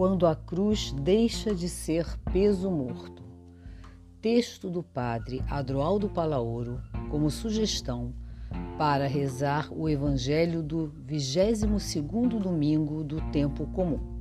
quando a cruz deixa de ser peso morto. Texto do padre Adroaldo Palaoro como sugestão para rezar o Evangelho do 22º domingo do tempo comum.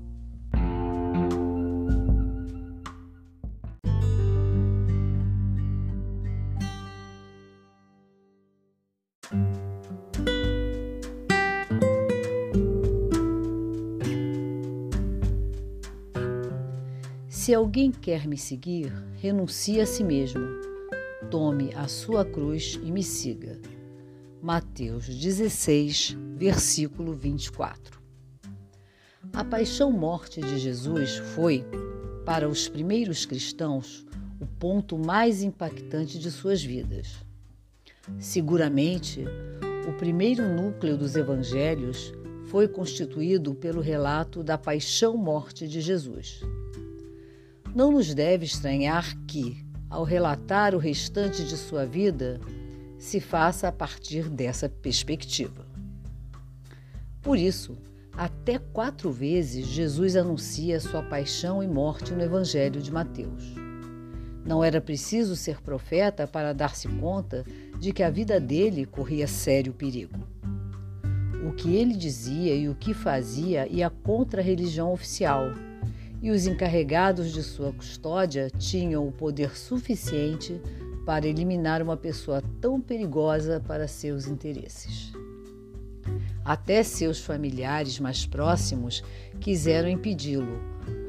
Se alguém quer me seguir, renuncie a si mesmo. Tome a sua cruz e me siga. Mateus 16, versículo 24. A paixão-morte de Jesus foi, para os primeiros cristãos, o ponto mais impactante de suas vidas. Seguramente, o primeiro núcleo dos evangelhos foi constituído pelo relato da paixão-morte de Jesus. Não nos deve estranhar que, ao relatar o restante de sua vida, se faça a partir dessa perspectiva. Por isso, até quatro vezes Jesus anuncia sua paixão e morte no Evangelho de Mateus. Não era preciso ser profeta para dar-se conta de que a vida dele corria sério perigo. O que ele dizia e o que fazia ia contra a religião oficial e os encarregados de sua custódia tinham o poder suficiente para eliminar uma pessoa tão perigosa para seus interesses. Até seus familiares mais próximos quiseram impedi-lo,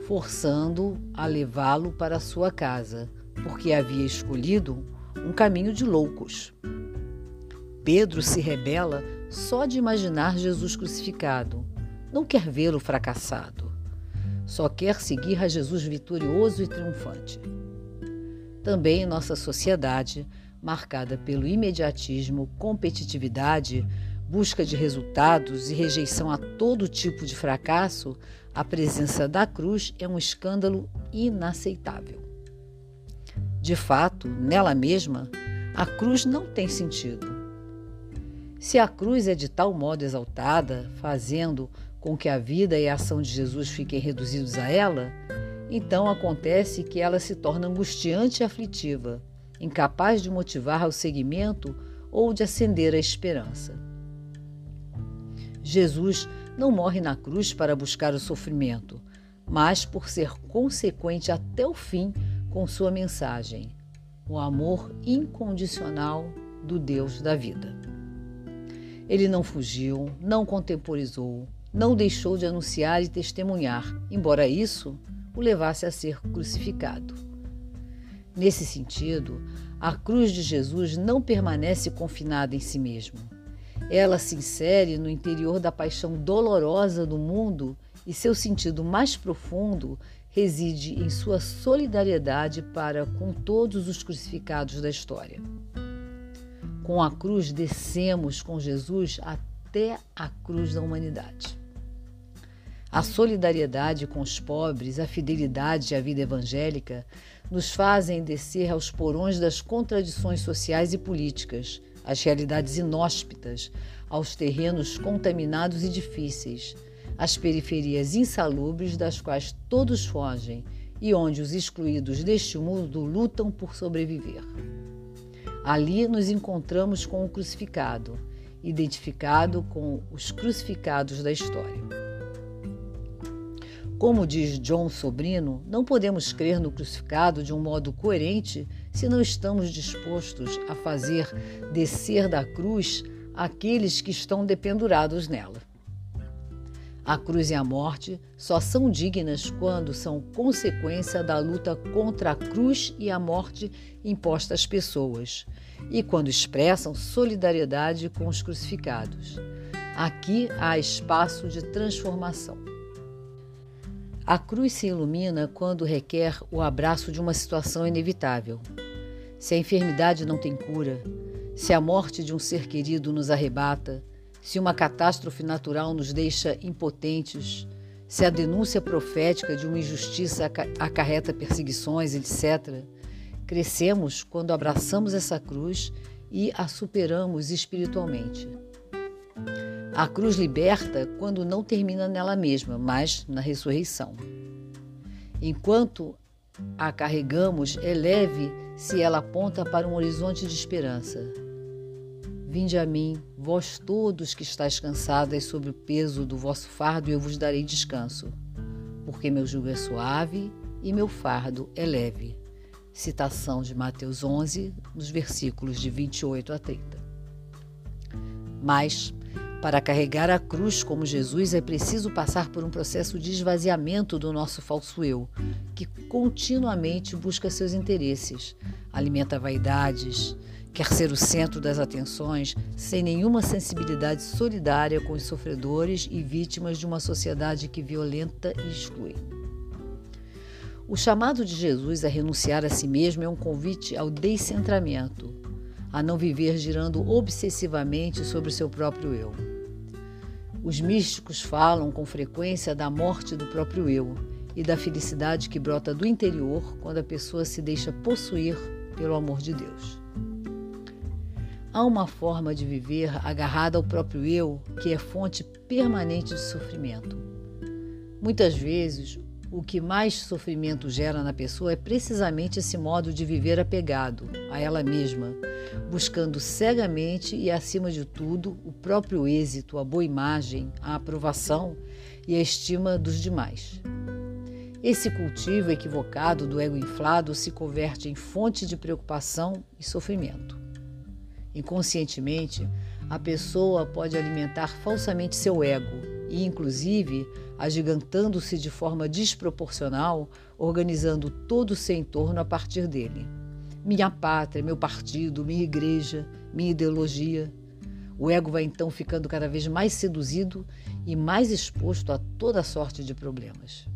forçando-o a levá-lo para sua casa, porque havia escolhido um caminho de loucos. Pedro se rebela só de imaginar Jesus crucificado. Não quer vê-lo fracassado só quer seguir a Jesus vitorioso e triunfante. Também em nossa sociedade, marcada pelo imediatismo, competitividade, busca de resultados e rejeição a todo tipo de fracasso, a presença da cruz é um escândalo inaceitável. De fato, nela mesma, a cruz não tem sentido. Se a cruz é de tal modo exaltada, fazendo com que a vida e a ação de Jesus fiquem reduzidos a ela, então acontece que ela se torna angustiante e aflitiva, incapaz de motivar ao seguimento ou de acender a esperança. Jesus não morre na cruz para buscar o sofrimento, mas por ser consequente até o fim com sua mensagem, o amor incondicional do Deus da vida. Ele não fugiu, não contemporizou, não deixou de anunciar e testemunhar, embora isso o levasse a ser crucificado. Nesse sentido, a cruz de Jesus não permanece confinada em si mesmo. Ela se insere no interior da paixão dolorosa do mundo e seu sentido mais profundo reside em sua solidariedade para com todos os crucificados da história. Com a cruz descemos com Jesus até a cruz da humanidade. A solidariedade com os pobres, a fidelidade à vida evangélica nos fazem descer aos porões das contradições sociais e políticas, às realidades inóspitas, aos terrenos contaminados e difíceis, às periferias insalubres das quais todos fogem e onde os excluídos deste mundo lutam por sobreviver. Ali nos encontramos com o crucificado, identificado com os crucificados da história. Como diz John Sobrino, não podemos crer no crucificado de um modo coerente se não estamos dispostos a fazer descer da cruz aqueles que estão dependurados nela. A cruz e a morte só são dignas quando são consequência da luta contra a cruz e a morte imposta às pessoas e quando expressam solidariedade com os crucificados. Aqui há espaço de transformação. A cruz se ilumina quando requer o abraço de uma situação inevitável. Se a enfermidade não tem cura, se a morte de um ser querido nos arrebata, se uma catástrofe natural nos deixa impotentes, se a denúncia profética de uma injustiça acarreta perseguições, etc., crescemos quando abraçamos essa cruz e a superamos espiritualmente. A cruz liberta quando não termina nela mesma, mas na ressurreição. Enquanto a carregamos, é leve se ela aponta para um horizonte de esperança. Vinde a mim, vós todos que estáis cansados sobre o peso do vosso fardo, e eu vos darei descanso. Porque meu jugo é suave e meu fardo é leve. Citação de Mateus 11, nos versículos de 28 a 30. Mas, para carregar a cruz como Jesus, é preciso passar por um processo de esvaziamento do nosso falso eu, que continuamente busca seus interesses, alimenta vaidades, quer ser o centro das atenções, sem nenhuma sensibilidade solidária com os sofredores e vítimas de uma sociedade que violenta e exclui. O chamado de Jesus a renunciar a si mesmo é um convite ao descentramento, a não viver girando obsessivamente sobre o seu próprio eu. Os místicos falam com frequência da morte do próprio eu e da felicidade que brota do interior quando a pessoa se deixa possuir pelo amor de Deus. Há uma forma de viver agarrada ao próprio eu que é fonte permanente de sofrimento. Muitas vezes, o que mais sofrimento gera na pessoa é precisamente esse modo de viver apegado a ela mesma, buscando cegamente e, acima de tudo, o próprio êxito, a boa imagem, a aprovação e a estima dos demais. Esse cultivo equivocado do ego inflado se converte em fonte de preocupação e sofrimento. Inconscientemente, a pessoa pode alimentar falsamente seu ego e, inclusive, agigantando-se de forma desproporcional, organizando todo o seu entorno a partir dele. Minha pátria, meu partido, minha igreja, minha ideologia. O ego vai então ficando cada vez mais seduzido e mais exposto a toda sorte de problemas.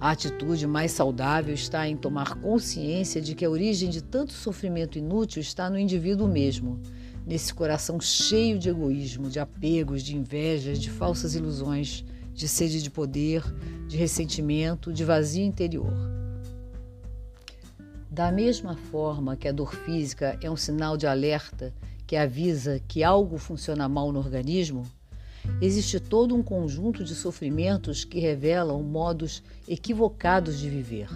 A atitude mais saudável está em tomar consciência de que a origem de tanto sofrimento inútil está no indivíduo mesmo, nesse coração cheio de egoísmo, de apegos, de invejas, de falsas ilusões, de sede de poder, de ressentimento, de vazio interior. Da mesma forma que a dor física é um sinal de alerta que avisa que algo funciona mal no organismo, existe todo um conjunto de sofrimentos que revelam modos equivocados de viver,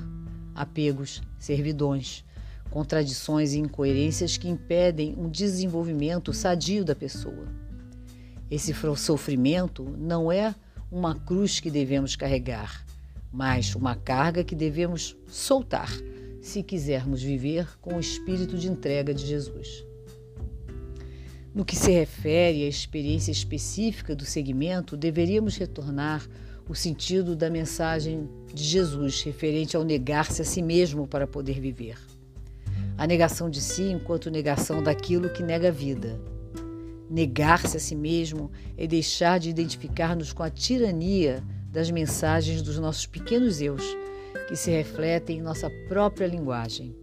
apegos, servidões, contradições e incoerências que impedem um desenvolvimento sadio da pessoa. Esse sofrimento não é uma cruz que devemos carregar, mas uma carga que devemos soltar se quisermos viver com o espírito de entrega de Jesus. No que se refere à experiência específica do segmento, deveríamos retornar o sentido da mensagem de Jesus referente ao negar-se a si mesmo para poder viver. A negação de si enquanto negação daquilo que nega a vida. Negar-se a si mesmo é deixar de identificar-nos com a tirania das mensagens dos nossos pequenos eus, que se refletem em nossa própria linguagem.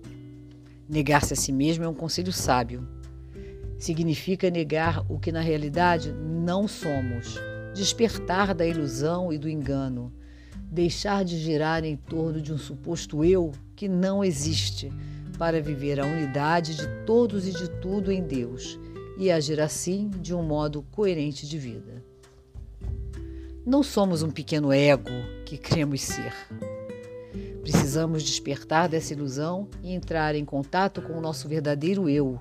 Negar-se a si mesmo é um conselho sábio. Significa negar o que na realidade não somos, despertar da ilusão e do engano, deixar de girar em torno de um suposto eu que não existe, para viver a unidade de todos e de tudo em Deus e agir assim de um modo coerente de vida. Não somos um pequeno ego que cremos ser. Precisamos despertar dessa ilusão e entrar em contato com o nosso verdadeiro eu,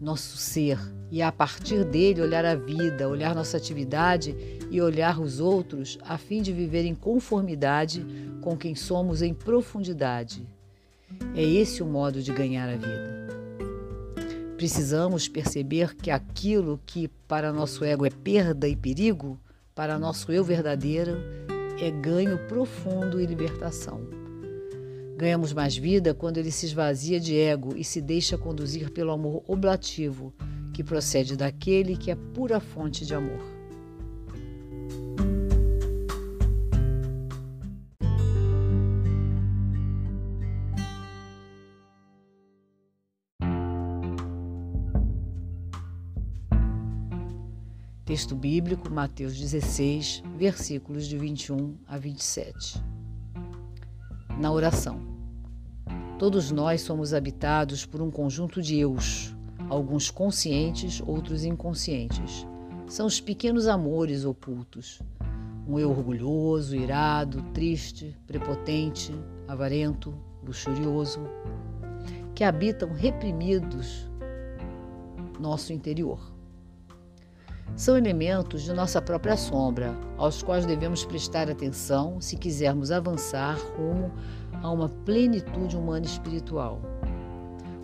nosso ser e a partir dele olhar a vida, olhar nossa atividade e olhar os outros a fim de viver em conformidade com quem somos em profundidade. É esse o modo de ganhar a vida. Precisamos perceber que aquilo que para nosso ego é perda e perigo, para nosso eu verdadeiro é ganho profundo e libertação. Ganhamos mais vida quando ele se esvazia de ego e se deixa conduzir pelo amor oblativo, que procede daquele que é pura fonte de amor. Texto bíblico, Mateus 16, versículos de 21 a 27 na oração. Todos nós somos habitados por um conjunto de eus, alguns conscientes, outros inconscientes. São os pequenos amores ocultos. Um eu orgulhoso, irado, triste, prepotente, avarento, luxurioso, que habitam reprimidos nosso interior. São elementos de nossa própria sombra, aos quais devemos prestar atenção se quisermos avançar rumo a uma plenitude humana espiritual.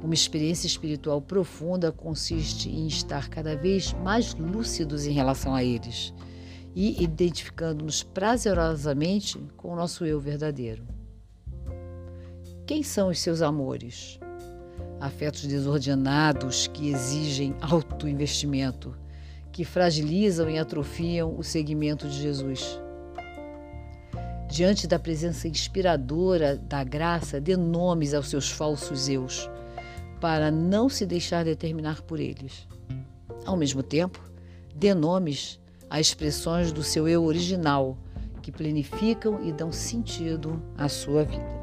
Uma experiência espiritual profunda consiste em estar cada vez mais lúcidos em relação a eles e identificando-nos prazerosamente com o nosso eu verdadeiro. Quem são os seus amores? Afetos desordenados que exigem alto investimento, que fragilizam e atrofiam o seguimento de Jesus. Diante da presença inspiradora da graça, dê nomes aos seus falsos eus, para não se deixar determinar por eles. Ao mesmo tempo, dê nomes a expressões do seu eu original, que planificam e dão sentido à sua vida.